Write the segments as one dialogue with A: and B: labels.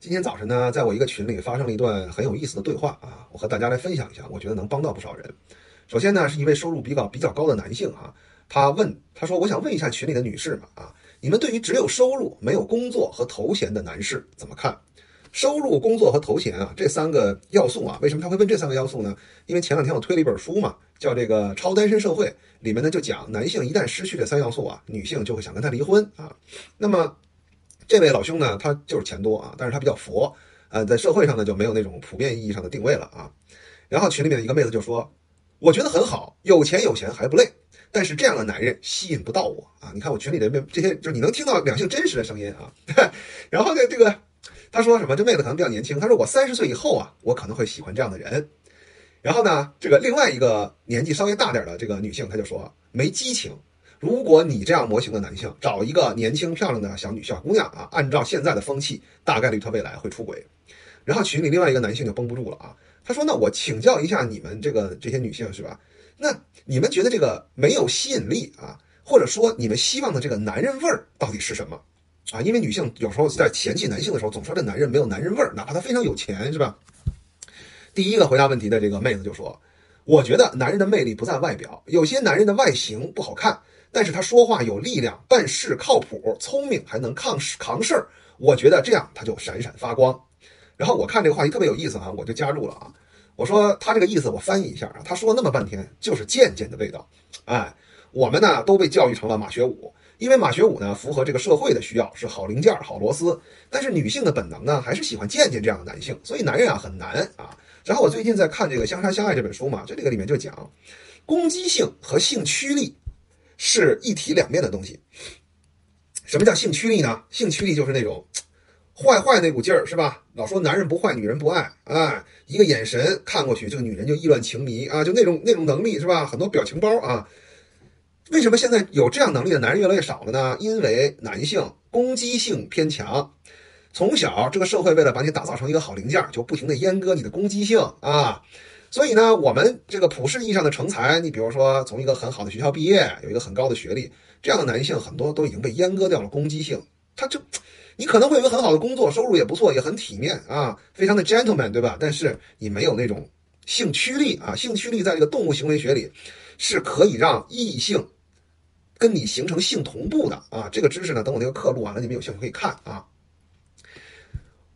A: 今天早晨呢，在我一个群里发生了一段很有意思的对话啊，我和大家来分享一下，我觉得能帮到不少人。首先呢，是一位收入比较比较高的男性哈，他问他说：“我想问一下群里的女士们啊，你们对于只有收入没有工作和头衔的男士怎么看？收入、工作和头衔啊，这三个要素啊，为什么他会问这三个要素呢？因为前两天我推了一本书嘛，叫这个《超单身社会》，里面呢就讲男性一旦失去这三要素啊，女性就会想跟他离婚啊。那么这位老兄呢，他就是钱多啊，但是他比较佛，呃，在社会上呢就没有那种普遍意义上的定位了啊。然后群里面的一个妹子就说：“我觉得很好，有钱有钱还不累，但是这样的男人吸引不到我啊。”你看我群里的这些，就是你能听到两性真实的声音啊。然后呢，这个他说什么？这妹子可能比较年轻，他说我三十岁以后啊，我可能会喜欢这样的人。然后呢，这个另外一个年纪稍微大点的这个女性，她就说没激情。如果你这样模型的男性找一个年轻漂亮的小女小姑娘啊，按照现在的风气，大概率他未来会出轨。然后群里另外一个男性就绷不住了啊，他说：“那我请教一下你们这个这些女性是吧？那你们觉得这个没有吸引力啊，或者说你们希望的这个男人味儿到底是什么啊？因为女性有时候在嫌弃男性的时候，总说这男人没有男人味儿，哪怕他非常有钱是吧？”第一个回答问题的这个妹子就说：“我觉得男人的魅力不在外表，有些男人的外形不好看。”但是他说话有力量，办事靠谱，聪明，还能抗事扛事儿。我觉得这样他就闪闪发光。然后我看这个话题特别有意思啊，我就加入了啊。我说他这个意思我翻译一下啊，他说那么半天就是贱贱的味道。哎，我们呢都被教育成了马学武，因为马学武呢符合这个社会的需要，是好零件、好螺丝。但是女性的本能呢还是喜欢贱贱这样的男性，所以男人啊很难啊。然后我最近在看这个《相杀相爱》这本书嘛，这这个里面就讲攻击性和性驱力。是一体两面的东西。什么叫性驱力呢？性驱力就是那种坏坏那股劲儿，是吧？老说男人不坏，女人不爱，哎，一个眼神看过去，这个女人就意乱情迷啊，就那种那种能力，是吧？很多表情包啊。为什么现在有这样能力的男人越来越少了呢？因为男性攻击性偏强，从小这个社会为了把你打造成一个好零件，就不停的阉割你的攻击性啊。所以呢，我们这个普世意义上的成才，你比如说从一个很好的学校毕业，有一个很高的学历，这样的男性很多都已经被阉割掉了攻击性。他就，你可能会有一个很好的工作，收入也不错，也很体面啊，非常的 gentleman，对吧？但是你没有那种性驱力啊，性驱力在这个动物行为学里是可以让异性跟你形成性同步的啊。这个知识呢，等我那个课录完了，你们有兴趣可以看啊。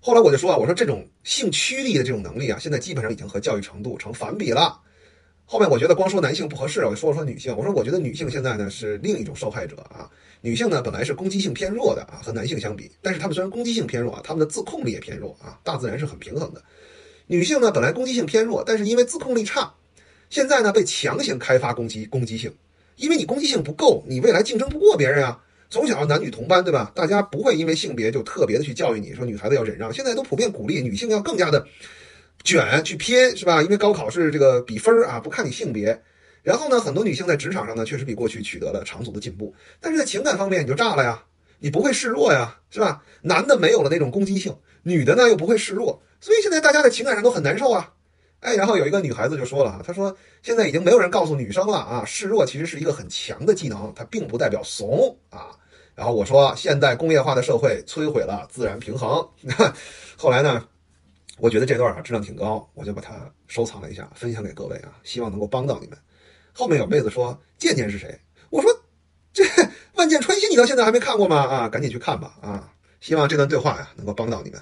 A: 后来我就说啊，我说这种性驱力的这种能力啊，现在基本上已经和教育程度成反比了。后面我觉得光说男性不合适，我就说说女性。我说我觉得女性现在呢是另一种受害者啊。女性呢本来是攻击性偏弱的啊，和男性相比，但是她们虽然攻击性偏弱啊，她们的自控力也偏弱啊。大自然是很平衡的。女性呢本来攻击性偏弱，但是因为自控力差，现在呢被强行开发攻击攻击性，因为你攻击性不够，你未来竞争不过别人啊。从小男女同班，对吧？大家不会因为性别就特别的去教育你说女孩子要忍让。现在都普遍鼓励女性要更加的卷去拼，是吧？因为高考是这个比分啊，不看你性别。然后呢，很多女性在职场上呢，确实比过去取得了长足的进步。但是在情感方面，你就炸了呀，你不会示弱呀，是吧？男的没有了那种攻击性，女的呢又不会示弱，所以现在大家在情感上都很难受啊。哎，然后有一个女孩子就说了她说现在已经没有人告诉女生了啊，示弱其实是一个很强的技能，它并不代表怂啊。然后我说，现代工业化的社会摧毁了自然平衡。后来呢，我觉得这段啊质量挺高，我就把它收藏了一下，分享给各位啊，希望能够帮到你们。后面有妹子说：“健健是谁？”我说：“这万箭穿心，你到现在还没看过吗？啊，赶紧去看吧！啊，希望这段对话呀能够帮到你们。”